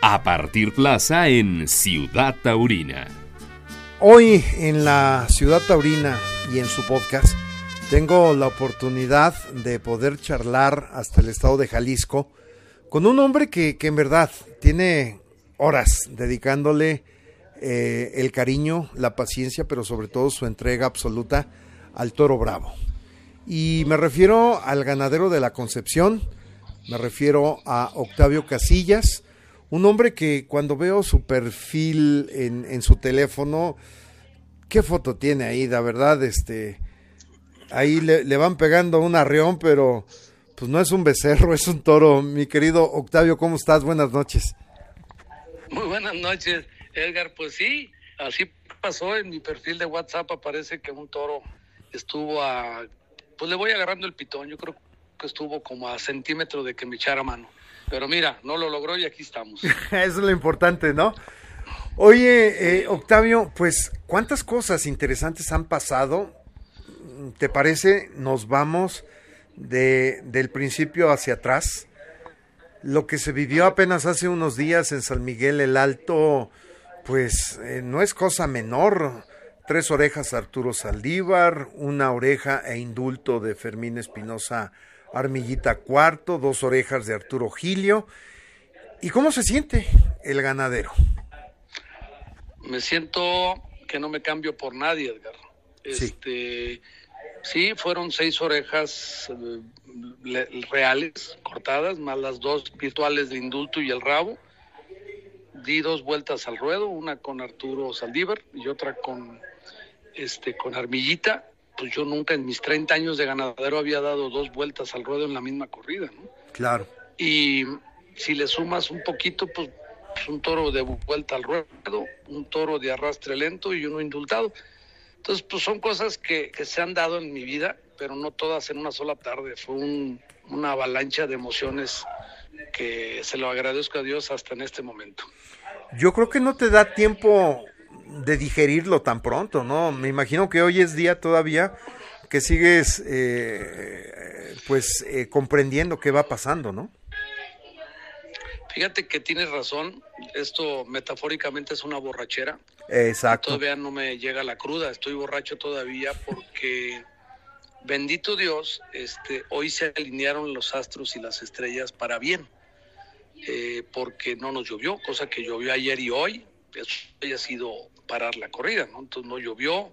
a partir plaza en Ciudad Taurina. Hoy en la Ciudad Taurina y en su podcast tengo la oportunidad de poder charlar hasta el estado de Jalisco con un hombre que, en verdad tiene horas dedicándole eh, el cariño, la paciencia, pero sobre todo su entrega absoluta al toro bravo. Y me refiero al ganadero de la Concepción, me refiero a Octavio Casillas, un hombre que cuando veo su perfil en, su teléfono, ¿qué foto tiene ahí? La verdad, este, ahí le, le, van pegando un arreón, pero pues no es un becerro, es un toro. Mi querido Octavio, ¿cómo estás? Buenas noches. Muy buenas noches, Edgar. Pues sí, así pasó en mi perfil de WhatsApp, aparece que un toro estuvo a pues le voy agarrando el pitón. Yo creo que estuvo como a centímetro de que me echara mano. Pero mira, no lo logró y aquí estamos. Eso es lo importante, ¿no? Oye, eh, Octavio, pues, ¿cuántas cosas interesantes han pasado? ¿Te parece? Nos vamos de, del principio hacia atrás. Lo que se vivió apenas hace unos días en San Miguel el Alto, pues eh, no es cosa menor tres orejas Arturo Saldívar, una oreja e indulto de Fermín Espinosa Armillita Cuarto, dos orejas de Arturo Gilio. ¿Y cómo se siente el ganadero? Me siento que no me cambio por nadie, Edgar. Este, sí, fueron seis orejas eh, reales cortadas, más las dos virtuales de indulto y el rabo. Di dos vueltas al ruedo, una con Arturo Saldívar y otra con este, con Armillita, pues yo nunca en mis 30 años de ganadero había dado dos vueltas al ruedo en la misma corrida, ¿no? Claro. Y si le sumas un poquito, pues, pues, un toro de vuelta al ruedo, un toro de arrastre lento y uno indultado. Entonces, pues son cosas que, se han dado en mi vida, pero no todas en una sola tarde. Fue una avalancha de emociones que se lo agradezco a Dios hasta en este momento. Yo creo que no te da tiempo de digerirlo tan pronto, ¿no? Me imagino que hoy es día todavía que sigues eh, pues eh, comprendiendo qué va pasando, ¿no? Fíjate que tienes razón, esto metafóricamente es una borrachera. Exacto. Todavía no me llega la cruda, estoy borracho todavía porque bendito Dios, este, hoy se alinearon los astros y las estrellas para bien, eh, porque no nos llovió, cosa que llovió ayer y hoy, eso haya sido parar la corrida, ¿no? Entonces no llovió,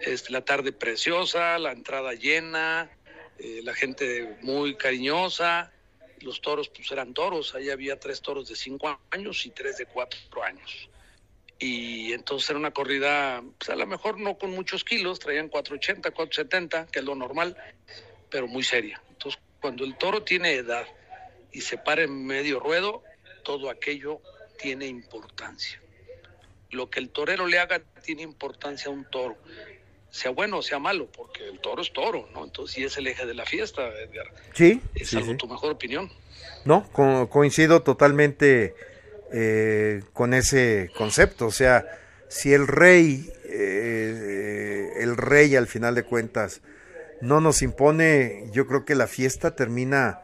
este, la tarde preciosa, la entrada llena, eh, la gente muy cariñosa, los toros pues eran toros, ahí había tres toros de cinco años y tres de cuatro años. Y entonces era una corrida, pues a lo mejor no con muchos kilos, traían 480, 470, que es lo normal, pero muy seria. Entonces cuando el toro tiene edad y se para en medio ruedo, todo aquello tiene importancia lo que el torero le haga tiene importancia a un toro, sea bueno o sea malo, porque el toro es toro, ¿no? Entonces sí es el eje de la fiesta, Edgar. Sí. Es algo tu mejor opinión. No, coincido totalmente eh, con ese concepto, o sea, si el rey, eh, el rey al final de cuentas, no nos impone, yo creo que la fiesta termina,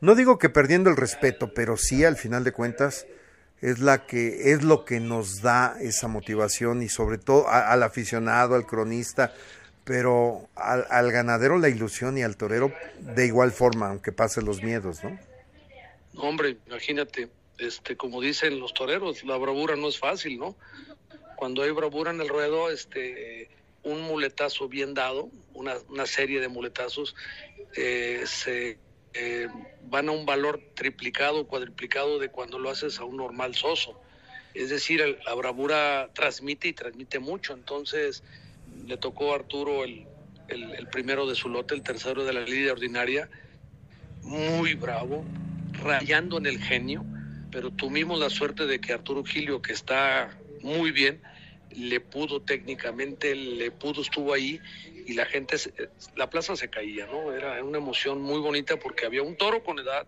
no digo que perdiendo el respeto, pero sí al final de cuentas, es la que es lo que nos da esa motivación y sobre todo al aficionado, al cronista, pero al, ganadero la ilusión y al torero de igual forma, aunque pasen los miedos, ¿no? Hombre, imagínate, este, como dicen los toreros, la bravura no es fácil, ¿no? Cuando hay bravura en el ruedo, este, un muletazo bien dado, una, una serie de muletazos, eh, se eh, van a un valor triplicado, cuadriplicado de cuando lo haces a un normal soso. Es decir, la bravura transmite y transmite mucho. Entonces, le tocó a Arturo el, el, primero de su lote, el tercero de la lidia ordinaria, muy bravo, rayando en el genio, pero tuvimos la suerte de que Arturo Gilio, que está muy bien, le pudo técnicamente, le pudo, estuvo ahí y la gente, la plaza se caía, ¿no? Era una emoción muy bonita porque había un toro con edad,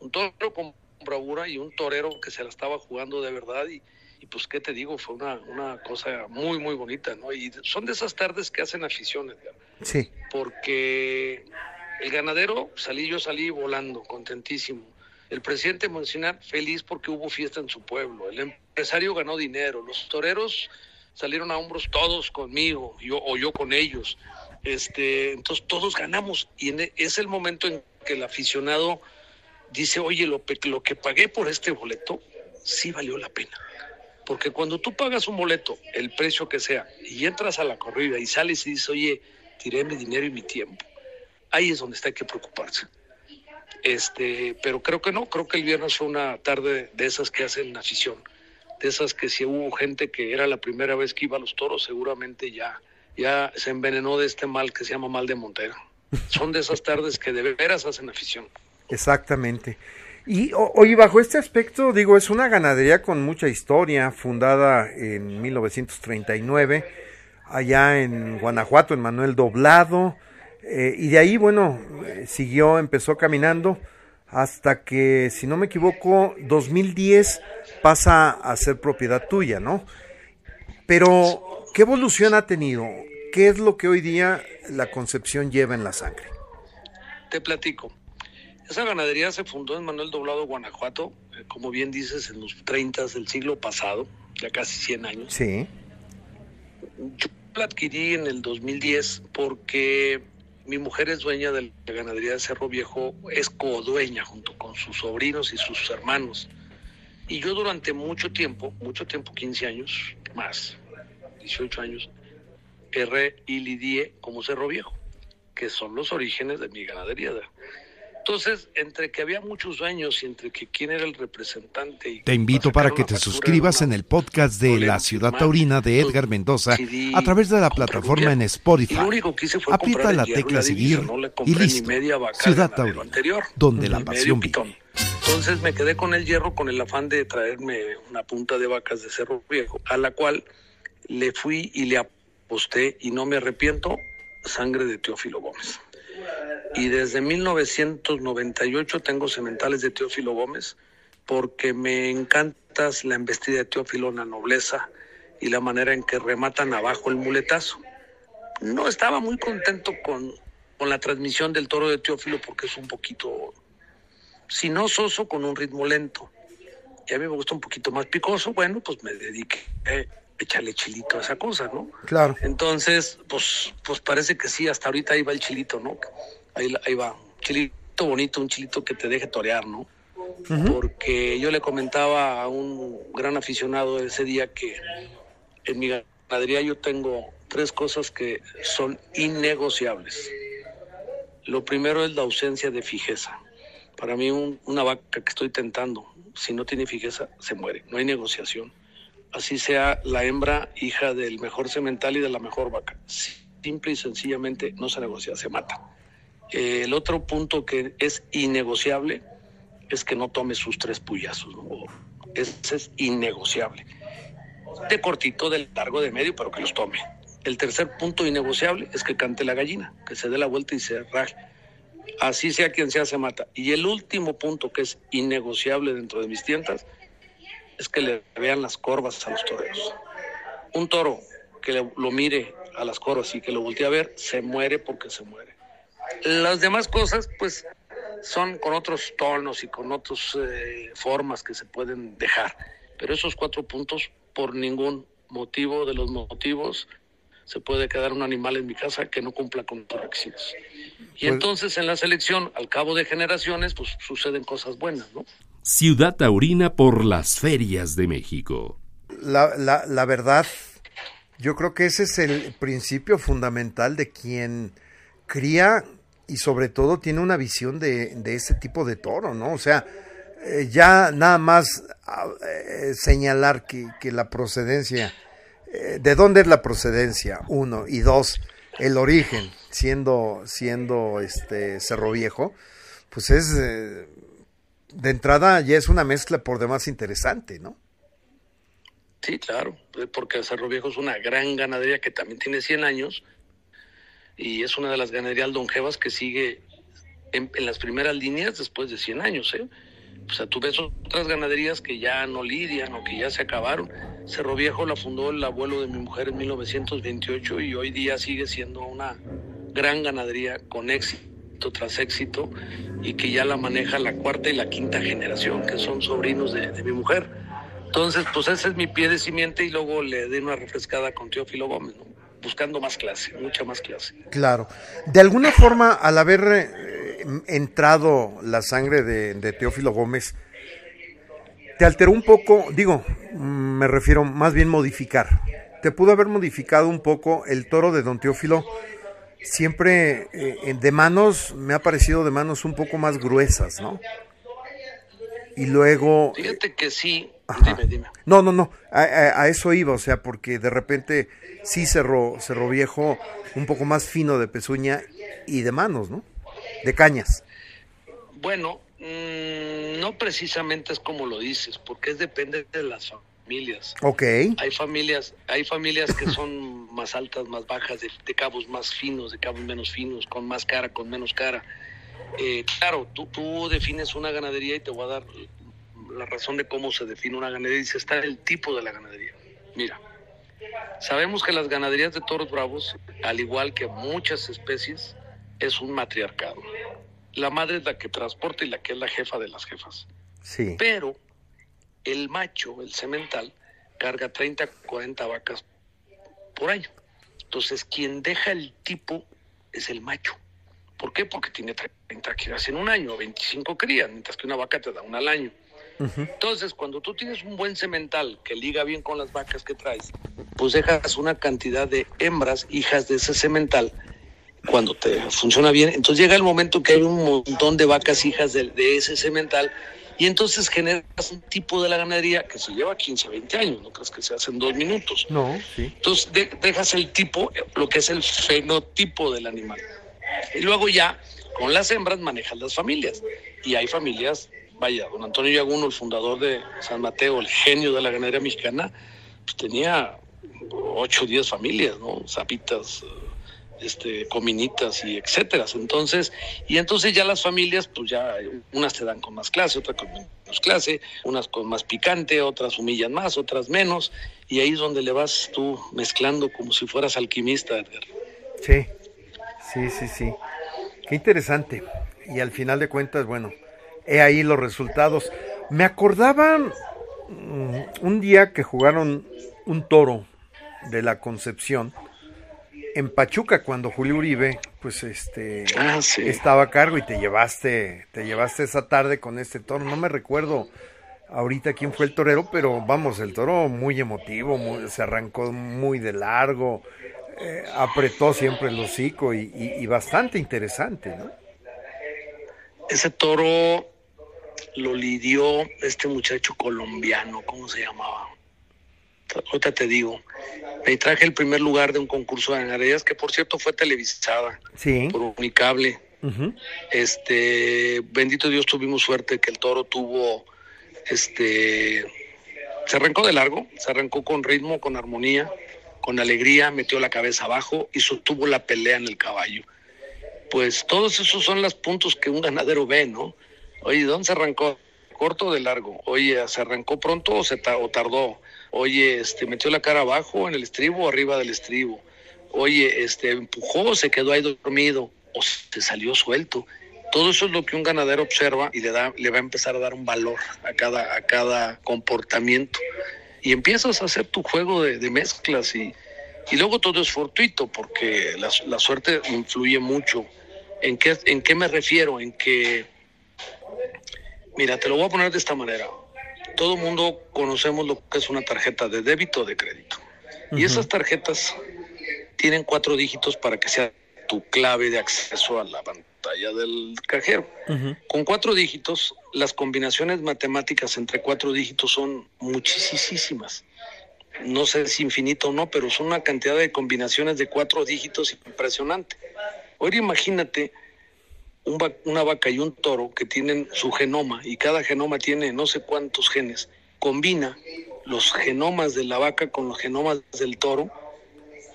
un toro con bravura y un torero que se la estaba jugando de verdad y, y pues qué te digo, fue una, una cosa muy, muy bonita, ¿no? Y son de esas tardes que hacen aficiones, Sí. Porque el ganadero, salí yo, salí volando, contentísimo. El presidente Monsinar feliz porque hubo fiesta en su pueblo. El empresario ganó dinero. Los toreros salieron a hombros todos conmigo, yo o yo con ellos. Este, entonces todos ganamos y e, es el momento en que el aficionado dice, oye, lo, lo que pagué por este boleto sí valió la pena. Porque cuando tú pagas un boleto, el precio que sea, y entras a la corrida y sales y dices, oye, tiré mi dinero y mi tiempo, ahí es donde está hay que preocuparse. Este, pero creo que no, creo que el viernes fue una tarde de esas que hacen afición, de esas que si hubo gente que era la primera vez que iba a los toros, seguramente ya, ya se envenenó de este mal que se llama mal de Montero. Son de esas tardes que de veras hacen afición. Exactamente. Y hoy bajo este aspecto, digo, es una ganadería con mucha historia, fundada en 1939, allá en Guanajuato, en Manuel Doblado, eh, y de ahí, bueno, eh, siguió, empezó caminando hasta que, si no me equivoco, 2010 pasa a ser propiedad tuya, ¿no? Pero, ¿qué evolución ha tenido? ¿Qué es lo que hoy día la concepción lleva en la sangre? Te platico. Esa ganadería se fundó en Manuel Doblado, Guanajuato, eh, como bien dices, en los 30 del siglo pasado, ya casi 100 años. Sí. Yo la adquirí en el 2010 porque mi mujer es dueña de la ganadería de Cerro Viejo, es codueña junto con sus sobrinos y sus hermanos. Y yo durante mucho tiempo, mucho tiempo, 15 años, más, 18 años, erré y lidié como Cerro Viejo, que son los orígenes de mi ganadería. Entonces, entre que había muchos dueños y entre que quién era el representante. te invito para que te suscribas en el podcast de La Ciudad Taurina de Edgar Mendoza a través de la plataforma en Spotify. Aprieta la tecla seguir y listo. Ciudad Taurina, donde la pasión vive. Entonces me quedé con el hierro con el afán de traerme una punta de vacas de Cerro Viejo, a la cual le fui y le aposté y no me arrepiento, sangre de Teófilo Gómez y desde 1998 tengo sementales de Teófilo Gómez porque me encantas la embestida de Teófilo, la nobleza y la manera en que rematan abajo el muletazo. No estaba muy contento con, con la transmisión del toro de Teófilo porque es un poquito, si no soso, con un ritmo lento. Y a mí me gusta un poquito más picoso, bueno, pues me dediqué echarle chilito a esa cosa, ¿no? Claro. Entonces, pues, pues parece que sí, hasta ahorita ahí va el chilito, ¿no? ahí, ahí va, chilito bonito, un chilito que te deje torear, ¿no? Porque yo le comentaba a un gran aficionado ese día que en mi ganadería yo tengo tres cosas que son innegociables. Lo primero es la ausencia de fijeza. Para mí una vaca que estoy tentando, si no tiene fijeza, se muere. No hay negociación. Así sea la hembra hija del mejor semental y de la mejor vaca. Simple y sencillamente no se negocia, se mata el otro punto que es innegociable es que no tome sus tres puyazos. Ese es innegociable. De cortito, de largo, de medio, pero que los tome. El tercer punto innegociable es que cante la gallina, que se dé la vuelta y se raje. Así sea quien sea, se mata. Y el último punto que es innegociable dentro de mis tiendas es que le vean las corvas a los toreros. Un toro que lo mire a las corvas y que lo voltee a ver, se muere porque se muere. Las demás cosas, pues, son con otros tonos y con otras eh, formas que se pueden dejar. Pero esos cuatro puntos, por ningún motivo de los motivos, se puede quedar un animal en mi casa que no cumpla con los requisitos. Y pues entonces en la selección, al cabo de generaciones, pues suceden cosas buenas, ¿no? Ciudad Taurina por las ferias de México. La, la, verdad, yo creo que ese es el principio fundamental de quien cría y sobre todo tiene una visión de, de ese tipo de toro, ¿no? O sea, eh, ya nada más ah, eh, señalar que, que, la procedencia, eh, de dónde es la procedencia, uno, y dos, el origen, siendo, siendo este Cerro Viejo, pues es, de entrada ya es una mezcla por demás interesante, ¿no? Sí, claro, porque Cerro Viejo es una gran ganadería que también tiene 100 años y es una de las ganaderías longevas que sigue en, las primeras líneas después de 100 años. ¿eh? O sea, tú ves otras ganaderías que ya no lidian o que ya se acabaron. Cerro Viejo la fundó el abuelo de mi mujer en 1928 y hoy día sigue siendo una gran ganadería con éxito tras éxito y que ya la maneja la cuarta y la quinta generación, que son sobrinos de, mi mujer. Entonces, pues ese es mi pie de simiente y luego le di una refrescada con Teófilo Gómez, buscando más clase, mucha más clase. Claro. De alguna forma, al haber eh, entrado la sangre de, de Teófilo Gómez, te alteró un poco, digo, me refiero más bien modificar. Te pudo haber modificado un poco el toro de Don Teófilo. Siempre eh, de manos, me ha parecido de manos un poco más gruesas, ¿no? Y luego... Fíjate que sí. Dime, dime. No, no, no. A, eso iba, o sea, porque de repente sí cerró, cerró viejo un poco más fino de pezuña y de manos, ¿no? De cañas. Bueno, Mm, no precisamente es como lo dices, porque es depende de las familias. Ok. Hay familias, hay familias que son más altas, más bajas, de, cabos más finos, de cabos menos finos, con más cara, con menos cara. Eh, claro, tú, tú defines una ganadería y te voy a dar la razón de cómo se define una ganadería. Dice, está el tipo de la ganadería. Mira, sabemos que las ganaderías de toros bravos, al igual que muchas especies, es un matriarcado la madre es la que transporta y la que es la jefa de las jefas. Sí. Pero el macho, el semental, carga 30, 40 vacas por año. Entonces, quien deja el tipo es el macho. ¿Por qué? Porque tiene 30 crías en un año, 25 crías, mientras que una vaca te da una al año. Entonces, cuando tú tienes un buen semental que liga bien con las vacas que traes, pues dejas una cantidad de hembras, hijas de ese semental, cuando te funciona bien. Entonces llega el momento que hay un montón de vacas hijas de, ese semental y entonces generas un tipo de la ganadería que se lleva 15, 20 años, no crees que se hace en dos minutos. No, sí. Entonces dejas el tipo, lo que es el fenotipo del animal. Y luego ya con las hembras manejas las familias. Y hay familias, vaya, don Antonio Yaguno, el fundador de San Mateo, el genio de la ganadería mexicana, pues tenía 8 o 10 familias, ¿no? Zapitas, este, cominitas y etcétera. Entonces, y entonces ya las familias, pues ya unas te dan con más clase, otras con menos clase, unas con más picante, otras humillan más, otras menos, y ahí es donde le vas tú mezclando como si fueras alquimista, Edgar. Sí, sí, sí, sí. Qué interesante. Y al final de cuentas, bueno, he ahí los resultados. Me acordaba mm, un día que jugaron un toro de la Concepción en Pachuca cuando Julio Uribe pues este ah, estaba a cargo y te llevaste te llevaste esa tarde con este toro. No me recuerdo ahorita quién fue el torero pero vamos el toro muy emotivo se arrancó muy de largo eh, apretó siempre el hocico y, y, bastante interesante ¿no? ese toro lo lidió este muchacho colombiano cómo se llamaba ahorita te digo, me traje el primer lugar de un concurso de ganaderías que por cierto fue televisada por Unicable. Este, bendito Dios, tuvimos suerte que el toro tuvo, este, se arrancó de largo, se arrancó con ritmo, con armonía, con alegría, metió la cabeza abajo y sostuvo la pelea en el caballo. Pues todos esos son los puntos que un ganadero ve, ¿no? Oye, ¿dónde se arrancó? ¿Corto o de largo? Oye, ¿se arrancó pronto o, se o tardó? Oye, este, metió la cara abajo en el estribo o arriba del estribo. Oye, este, empujó, se quedó ahí dormido o se salió suelto. Todo eso es lo que un ganadero observa y le da, le va a empezar a dar un valor a cada, a cada comportamiento. Y empiezas a hacer tu juego de, mezclas y, y, luego todo es fortuito porque la, la, suerte influye mucho. ¿En qué, ¿En qué me refiero? En que, mira, te lo voy a poner de esta manera todo mundo conocemos lo que es una tarjeta de débito o de crédito. Y esas tarjetas tienen cuatro dígitos para que sea tu clave de acceso a la pantalla del cajero. Con cuatro dígitos, las combinaciones matemáticas entre cuatro dígitos son muchísimas. No sé si infinito o no, pero son una cantidad de combinaciones de cuatro dígitos impresionante. Ahora imagínate una vaca y un toro que tienen su genoma y cada genoma tiene no sé cuántos genes, combina los genomas de la vaca con los genomas del toro,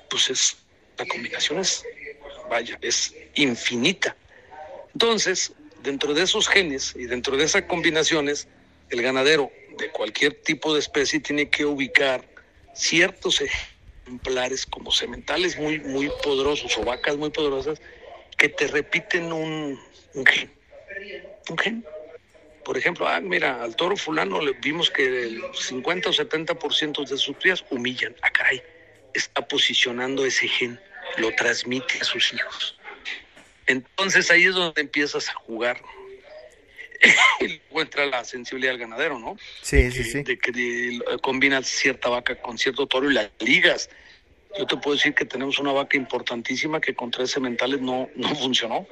pues es, la combinación es, vaya, es infinita. Entonces, dentro de esos genes y dentro de esas combinaciones, el ganadero de cualquier tipo de especie tiene que ubicar ciertos ejemplares como sementales muy, muy poderosos o vacas muy poderosas que te repiten un, un gen. Un gen. Por ejemplo, ah, mira, al toro fulano le vimos que el 50 o 70% de sus crías humillan. Ah, caray, está posicionando ese gen, lo transmite a sus hijos. Entonces ahí es donde empiezas a jugar. y luego entra la sensibilidad del ganadero, ¿no? Sí, sí, sí. De que combinas cierta vaca con cierto toro y la ligas. Yo te puedo decir que tenemos una vaca importantísima que con tres sementales no, no funcionó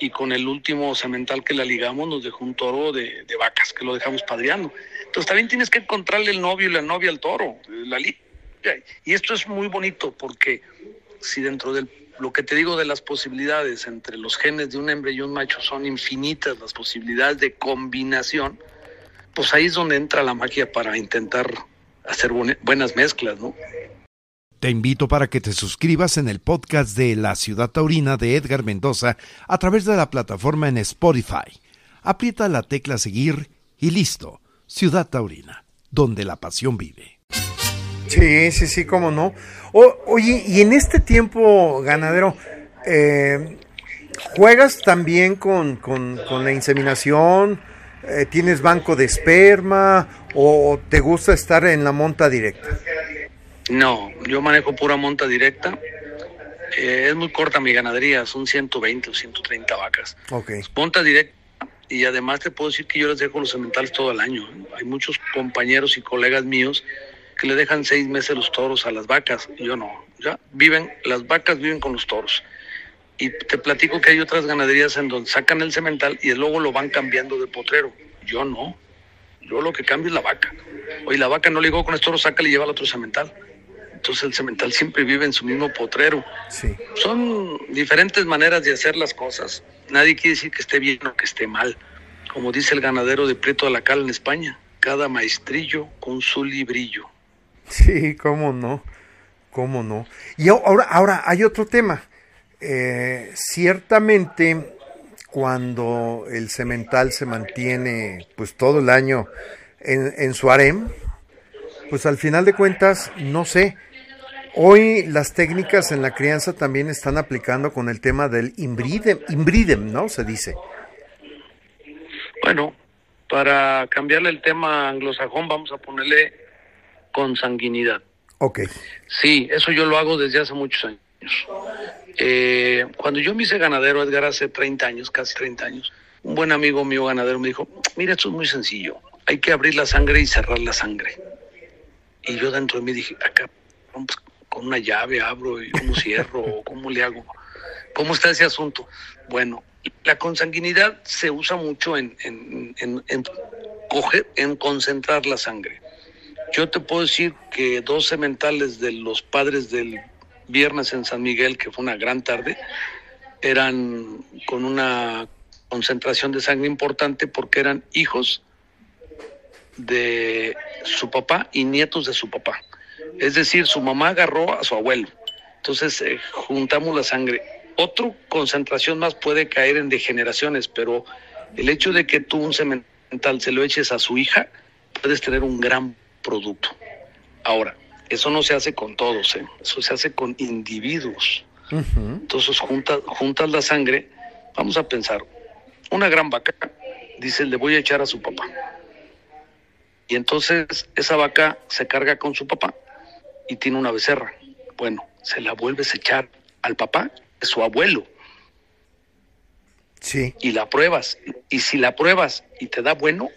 y con el último cemental que la ligamos nos dejó un toro de, vacas que lo dejamos padreando. Entonces también tienes que encontrarle el novio y la novia al toro, la liga. Y esto es muy bonito porque si dentro de lo que te digo de las posibilidades entre los genes de un hembra y un macho son infinitas las posibilidades de combinación, pues ahí es donde entra la magia para intentar hacer buenas mezclas, ¿no? Te invito para que te suscribas en el podcast de La Ciudad Taurina de Edgar Mendoza a través de la plataforma en Spotify. Aprieta la tecla seguir y listo. Ciudad Taurina, donde la pasión vive. Sí, sí, sí, cómo no. oye, y en este tiempo, ganadero, eh, ¿juegas también con, con, la inseminación? Eh, ¿Tienes banco de esperma? ¿O te gusta estar en la monta directa? No, yo manejo pura monta directa. Eh, es muy corta mi ganadería, son 120 o 130 vacas. Okay. Monta directa y además te puedo decir que yo les dejo los sementales todo el año. Hay muchos compañeros y colegas míos que le dejan seis meses los toros a las vacas. Y yo no, ya viven, las vacas viven con los toros. Y te platico que hay otras ganaderías en donde sacan el semental y luego lo van cambiando de potrero. Yo no. Yo lo que cambio es la vaca. Oye, la vaca no le digo con el toro, saca y lleva al otro semental entonces el cemental siempre vive en su mismo potrero. Sí. Son diferentes maneras de hacer las cosas. Nadie quiere decir que esté bien o que esté mal. Como dice el ganadero de Prieto de la Cal en España, cada maestrillo con su librillo. Sí, cómo no, cómo no. Y ahora, ahora hay otro tema. Eh, ciertamente, cuando el cemental se mantiene pues todo el año en, en su harem, pues al final de cuentas, no sé, Hoy las técnicas en la crianza también están aplicando con el tema del inbridem, ¿no? Se dice. Bueno, para cambiarle el tema anglosajón vamos a ponerle consanguinidad. Ok. Sí, eso yo lo hago desde hace muchos años. Eh, cuando yo me hice ganadero, Edgar, hace 30 años, casi 30 años, un buen amigo mío ganadero me dijo, mira, esto es muy sencillo, hay que abrir la sangre y cerrar la sangre. Y yo dentro de mí dije, acá, pues, con una llave abro y cómo cierro, o cómo le hago. ¿Cómo está ese asunto? Bueno, la consanguinidad se usa mucho en, en, en, coger, en concentrar la sangre. Yo te puedo decir que dos sementales de los padres del viernes en San Miguel, que fue una gran tarde, eran con una concentración de sangre importante porque eran hijos de su papá y nietos de su papá. Es decir, su mamá agarró a su abuelo. Entonces eh, juntamos la sangre. Otra concentración más puede caer en degeneraciones, pero el hecho de que tú un cemental se lo eches a su hija, puedes tener un gran producto. Ahora, eso no se hace con todos, ¿eh? eso se hace con individuos. Entonces juntas, juntas la sangre, vamos a pensar, una gran vaca, dice, le voy a echar a su papá. Y entonces esa vaca se carga con su papá y tiene una becerra. Bueno, se la vuelves a echar al papá, es su abuelo. Sí. Y la pruebas. Y si la pruebas y te da bueno,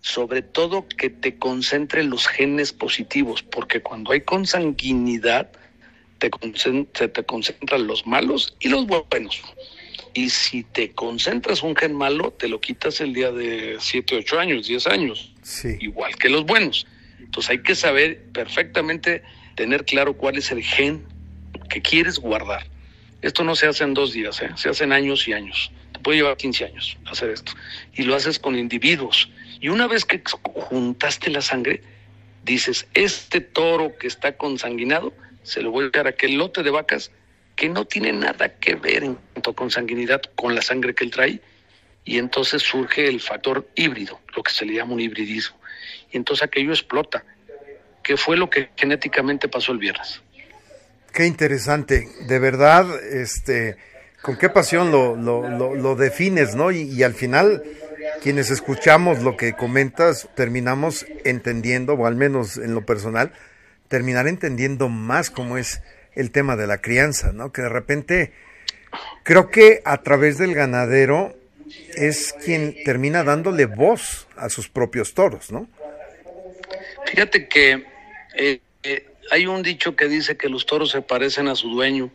sobre todo que te concentre los genes positivos, porque cuando hay consanguinidad, te se te concentran los malos y los buenos. Y si te concentras un gen malo, te lo quitas el día de 7, 8 años, 10 años. Sí. Igual que los buenos. Entonces hay que saber perfectamente, tener claro cuál es el gen que quieres guardar. Esto no se hace en dos días, ¿eh? se hace en años y años. Te puede llevar 15 años hacer esto. Y lo haces con individuos. Y una vez que juntaste la sangre, dices, este toro que está consanguinado, se lo voy a dar a aquel lote de vacas que no tiene nada que ver en cuanto a consanguinidad con la sangre que él trae. Y entonces surge el factor híbrido, lo que se le llama un hibridismo y entonces aquello explota, que fue lo que genéticamente pasó el viernes. Qué interesante, de verdad, este, con qué pasión lo, lo, lo, defines, ¿no? Y, al final, quienes escuchamos lo que comentas, terminamos entendiendo, o al menos en lo personal, terminar entendiendo más cómo es el tema de la crianza, ¿no? Que de repente, creo que a través del ganadero es quien termina dándole voz a sus propios toros, ¿no? Fíjate que eh, eh, hay un dicho que dice que los toros se parecen a su dueño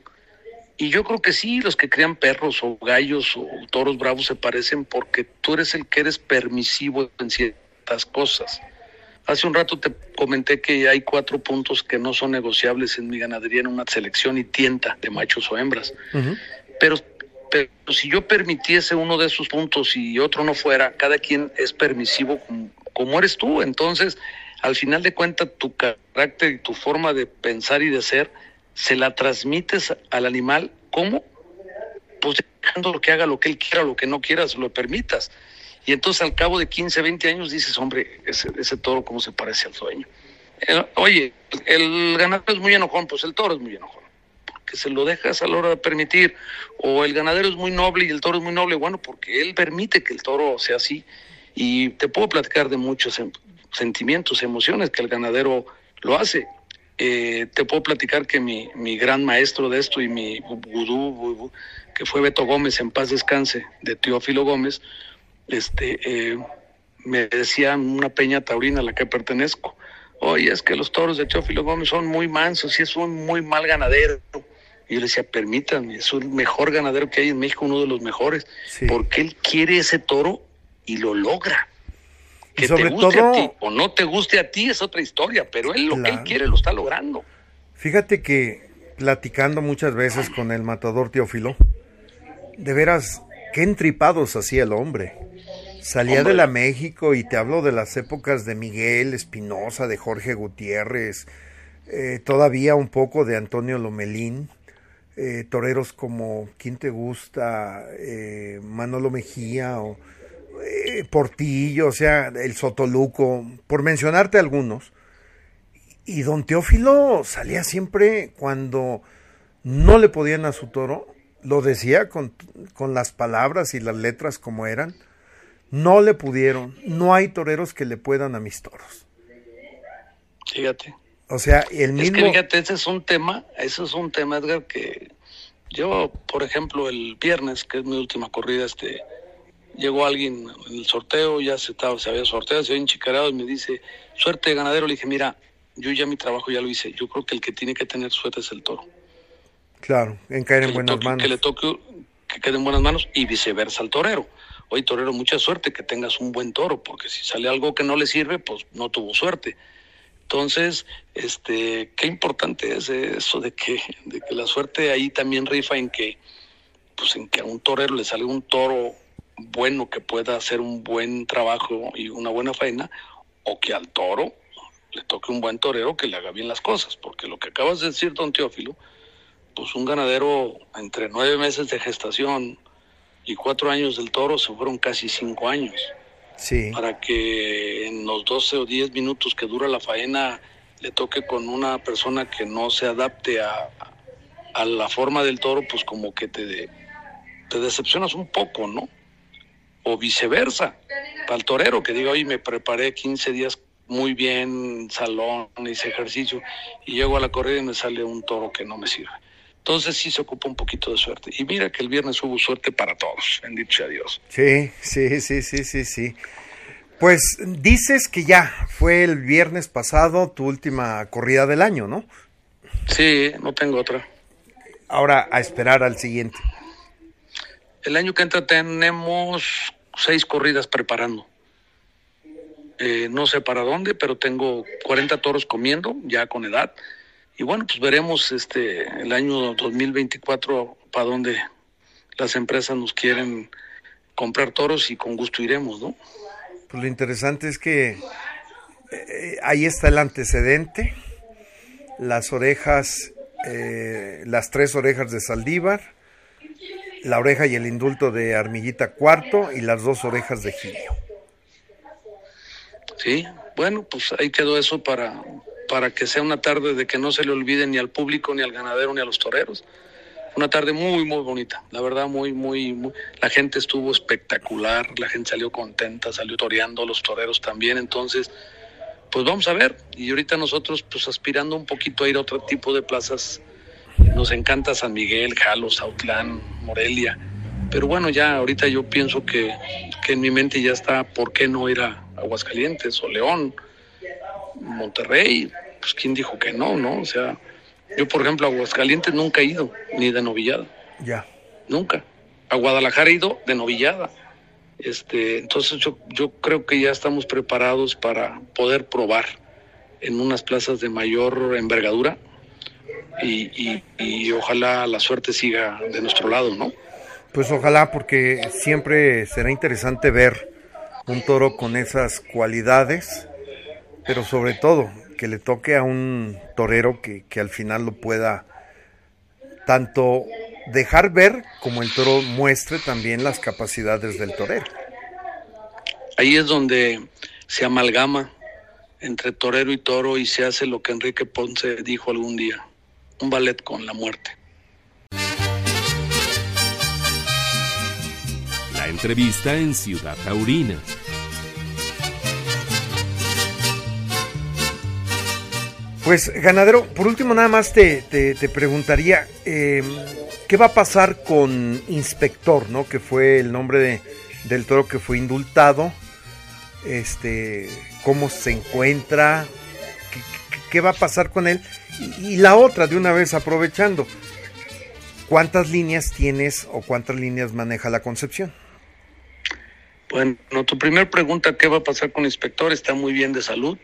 y yo creo que sí, los que crían perros o gallos o toros bravos se parecen porque tú eres el que eres permisivo en ciertas cosas. Hace un rato te comenté que hay cuatro puntos que no son negociables en mi ganadería en una selección y tienta de machos o hembras. pero, pero si yo permitiese uno de esos puntos y otro no fuera, cada quien es permisivo como, como eres tú. Entonces, al final de cuentas, tu carácter y tu forma de pensar y de ser se la transmites al animal, ¿cómo? Pues dejando lo que haga lo que él quiera, lo que no quieras, lo permitas. Y entonces al cabo de 15, 20 años dices, hombre, ese, toro cómo se parece al sueño. Oye, el ganadero es muy enojón, pues el toro es muy enojón, porque se lo dejas a la hora de permitir. O el ganadero es muy noble y el toro es muy noble, bueno, porque él permite que el toro sea así. Y te puedo platicar de muchos sentimientos, emociones que el ganadero lo hace. Eh, te puedo platicar que mi, mi, gran maestro de esto y mi vudú, que fue Beto Gómez, en paz descanse, de Teófilo Gómez, este, eh, me decía una peña taurina a la que pertenezco, oye, es que los toros de Teófilo Gómez son muy mansos y es un muy mal ganadero. Y yo le decía, permítanme, es el mejor ganadero que hay en México, uno de los mejores, porque él quiere ese toro y lo logra. Que te guste a ti o no te guste a ti es otra historia, pero él lo que él quiere lo está logrando. Fíjate que platicando muchas veces con el matador Teófilo, de veras, qué entripados hacía el hombre. Salía de la México y te hablo de las épocas de Miguel Espinosa, de Jorge Gutiérrez, eh, todavía un poco de Antonio Lomelín, eh, toreros como ¿Quién te gusta? Eh, Manolo Mejía o eh, Portillo, o sea, el Sotoluco, por mencionarte algunos. Y don Teófilo salía siempre cuando no le podían a su toro, lo decía con, con las palabras y las letras como eran, no le pudieron, no hay toreros que le puedan a mis toros. Fíjate. O sea, el mismo... Es que fíjate, ese es un tema, ese es un tema, Edgar, que yo, por ejemplo, el viernes, que es mi última corrida, este, llegó alguien en el sorteo, ya se, estaba, se había sorteado, se había enchicarado y me dice, suerte ganadero. Le dije, mira, yo ya mi trabajo ya lo hice. Yo creo que el que tiene que tener suerte es el toro. Claro, en caer en buenas manos. Que le toque, que quede en buenas manos y viceversa al torero. Oye, torero, mucha suerte que tengas un buen toro, porque si sale algo que no le sirve, pues no tuvo suerte. Entonces, este, qué importante es eso de que, de que la suerte ahí también rifa en que, pues en que a un torero le sale un toro bueno que pueda hacer un buen trabajo y una buena faena, o que al toro le toque un buen torero que le haga bien las cosas, porque lo que acabas de decir, don Teófilo, pues un ganadero entre nueve meses de gestación y cuatro años del toro se fueron casi cinco años. Sí. Para que en los doce o diez minutos que dura la faena le toque con una persona que no se adapte a, a la forma del toro, pues como que te, te decepcionas un poco, ¿no? O viceversa, para el torero que diga, hoy me preparé 15 días muy bien, salón, hice ejercicio, y llego a la corrida y me sale un toro que no me sirve. Entonces sí se ocupa un poquito de suerte. Y mira que el viernes hubo suerte para todos, bendito sea Dios. Sí, sí, sí, sí, sí, sí. Pues dices que ya fue el viernes pasado tu última corrida del año, ¿no? Sí, no tengo otra. Ahora a esperar al siguiente. El año que entra tenemos seis corridas preparando. Eh, no sé para dónde, pero tengo 40 toros comiendo, ya con edad. Y bueno, pues veremos este el año 2024 para dónde las empresas nos quieren comprar toros y con gusto iremos, ¿no? Pues lo interesante es que eh, ahí está el antecedente, las orejas, eh, las tres orejas de Saldívar, la oreja y el indulto de Armillita Cuarto y las dos orejas de Gilio. Sí, bueno, pues ahí quedó eso para, para que sea una tarde de que no se le olvide ni al público, ni al ganadero, ni a los toreros. una tarde muy, muy bonita, la verdad, muy, muy, muy, la gente estuvo espectacular, la gente salió contenta, salió toreando, los toreros también, entonces, pues vamos a ver, y ahorita nosotros, pues aspirando un poquito a ir a otro tipo de plazas, nos encanta San Miguel, Jalos, Autlán, Morelia, pero bueno, ya ahorita yo pienso que, que en mi mente ya está, ¿por qué no ir a Aguascalientes o León, Monterrey? Pues quién dijo que no, ¿no? O sea, yo, por ejemplo, a Aguascalientes nunca he ido, ni de novillada. Ya. Nunca. A Guadalajara he ido de novillada. Este, entonces yo, yo creo que ya estamos preparados para poder probar en unas plazas de mayor envergadura y, y, ojalá la suerte siga de nuestro lado, ¿no? Pues ojalá, porque siempre será interesante ver un toro con esas cualidades, pero sobre todo que le toque a un torero que, que al final lo pueda tanto dejar ver como el toro muestre también las capacidades del torero. Ahí es donde se amalgama entre torero y toro y se hace lo que Enrique Ponce dijo algún día, un ballet con la muerte. La entrevista en Ciudad Taurina Pues ganadero, por último nada más te, te, preguntaría, em, ¿qué va a pasar con Inspector, ¿no? que fue el nombre de, del toro que fue indultado? Este, ¿Cómo se encuentra? ¿Qué, va a pasar con él? Y, la otra, de una vez aprovechando, ¿cuántas líneas tienes o cuántas líneas maneja la Concepción? Bueno, tu primer pregunta, ¿qué va a pasar con Inspector? Está muy bien de salud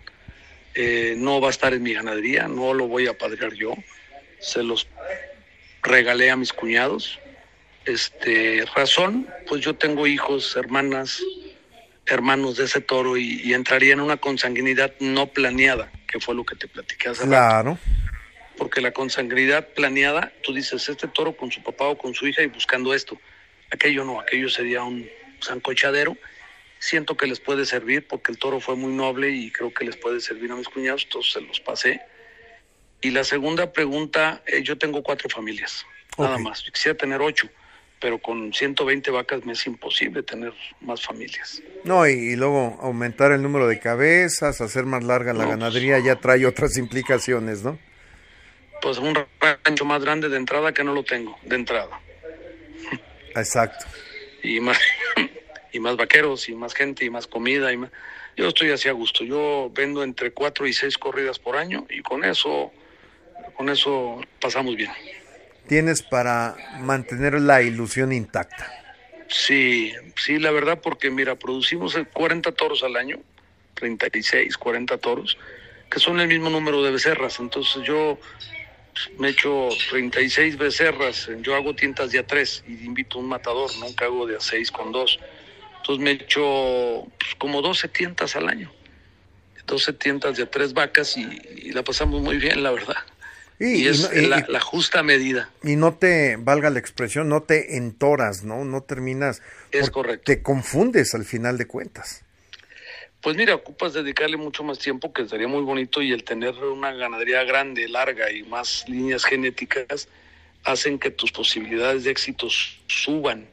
eh, no va a estar en mi ganadería, no lo voy a padrear yo, se los regalé a mis cuñados. Este, razón, pues yo tengo hijos, hermanas, hermanos de ese toro y, entraría en una consanguinidad no planeada, que fue lo que te platiqué hace Claro. Porque la consanguinidad planeada, tú dices, este toro con su papá o con su hija y buscando esto. Aquello no, aquello sería un zancochadero siento que les puede servir porque el toro fue muy noble y creo que les puede servir a mis cuñados, entonces se los pasé. Y la segunda pregunta, eh, yo tengo cuatro familias, nada más. quisiera tener ocho, pero con 120 vacas me es imposible tener más familias. No, y, luego aumentar el número de cabezas, hacer más larga la pues, ganadería, ya trae otras implicaciones, ¿no? Pues un rancho más grande de entrada que no lo tengo, de entrada. Exacto. Y más, y más vaqueros y más gente y más comida y más... yo estoy así a gusto yo vendo entre cuatro y seis corridas por año y con eso con eso pasamos bien tienes para mantener la ilusión intacta sí sí la verdad porque mira producimos 40 toros al año 36 40 toros que son el mismo número de becerras entonces yo me echo 36 becerras, yo hago tientas de a tres y invito a un matador, nunca hago de a seis con dos. Entonces me echo pues, como 12 tientas al año. 12 tientas de tres vacas y, la pasamos muy bien, la verdad. Y, es la, justa medida. Y no te, valga la expresión, no te entoras, ¿no? No terminas. Es correcto. Te confundes al final de cuentas. Pues mira, ocupas dedicarle mucho más tiempo, que sería muy bonito, y el tener una ganadería grande, larga y más líneas genéticas hacen que tus posibilidades de éxito suban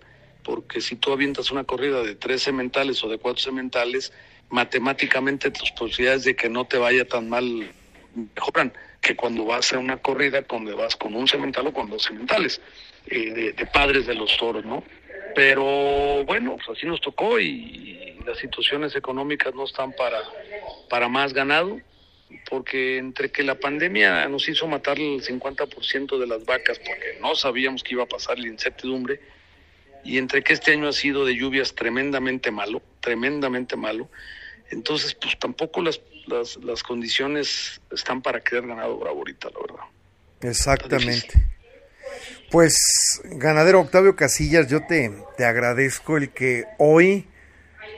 porque si tú avientas una corrida de tres sementales o de cuatro sementales, matemáticamente tus posibilidades de que no te vaya tan mal mejoran que cuando vas a una corrida donde vas con un semental o con dos sementales, eh, de, padres de los toros, ¿no? Pero bueno, pues así nos tocó y, las situaciones económicas no están para, para más ganado, porque entre que la pandemia nos hizo matar el 50% de las vacas porque no sabíamos que iba a pasar la incertidumbre, y entre que este año ha sido de lluvias tremendamente malo, tremendamente malo, entonces pues tampoco las, las, condiciones están para quedar ganado bravo ahorita, la verdad. Exactamente. Pues, ganadero Octavio Casillas, yo te, te agradezco el que hoy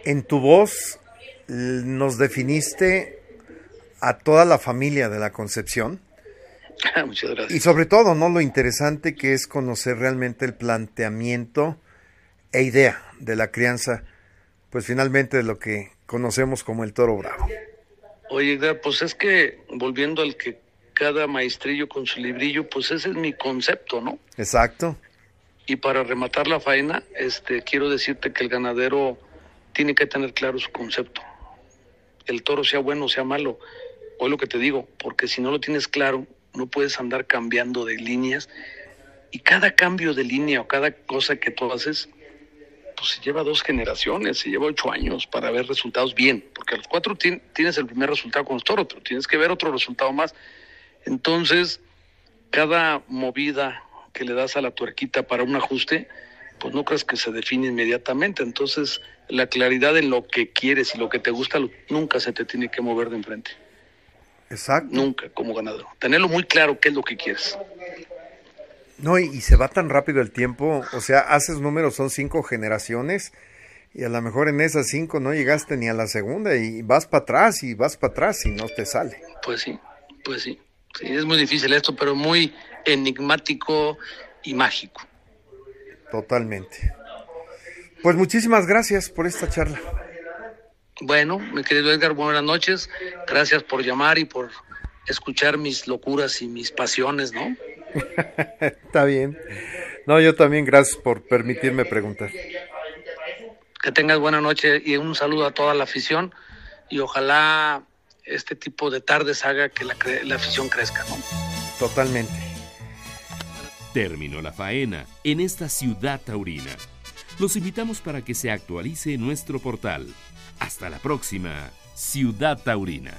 en tu voz nos definiste a toda la familia de la Concepción. Muchas gracias. Y sobre todo, ¿no? Lo interesante que es conocer realmente el planteamiento e idea de la crianza, pues finalmente de lo que conocemos como el toro bravo. Oye, pues es que volviendo al que cada maestrillo con su librillo, pues ese es mi concepto, ¿no? Exacto. Y para rematar la faena, este, quiero decirte que el ganadero tiene que tener claro su concepto. El toro sea bueno o sea malo, o lo que te digo, porque si no lo tienes claro, no puedes andar cambiando de líneas. Y cada cambio de línea o cada cosa que tú haces, pues se lleva dos generaciones, se lleva ocho años para ver resultados bien, porque a los cuatro tienes el primer resultado con los toros, pero tienes que ver otro resultado más. Entonces, cada movida que le das a la tuerquita para un ajuste, pues no crees que se define inmediatamente. Entonces, la claridad en lo que quieres y lo que te gusta nunca se te tiene que mover de enfrente. Exacto. Nunca como ganador. Tenerlo muy claro qué es lo que quieres. No, y, se va tan rápido el tiempo, o sea, haces números, son cinco generaciones, y a lo mejor en esas cinco no llegaste ni a la segunda, y vas para atrás, y vas para atrás, y no te sale. Pues sí, pues sí. Sí, es muy difícil esto, pero muy enigmático y mágico. Totalmente. Pues muchísimas gracias por esta charla. Bueno, mi querido Edgar, buenas noches. Gracias por llamar y por escuchar mis locuras y mis pasiones, ¿no? Está bien. No, yo también gracias por permitirme preguntar. Que tengas buena noche y un saludo a toda la afición y ojalá este tipo de tardes haga que la, la afición crezca, ¿no? Totalmente. Terminó la faena en esta ciudad taurina. Los invitamos para que se actualice nuestro portal. Hasta la próxima, Ciudad Taurina.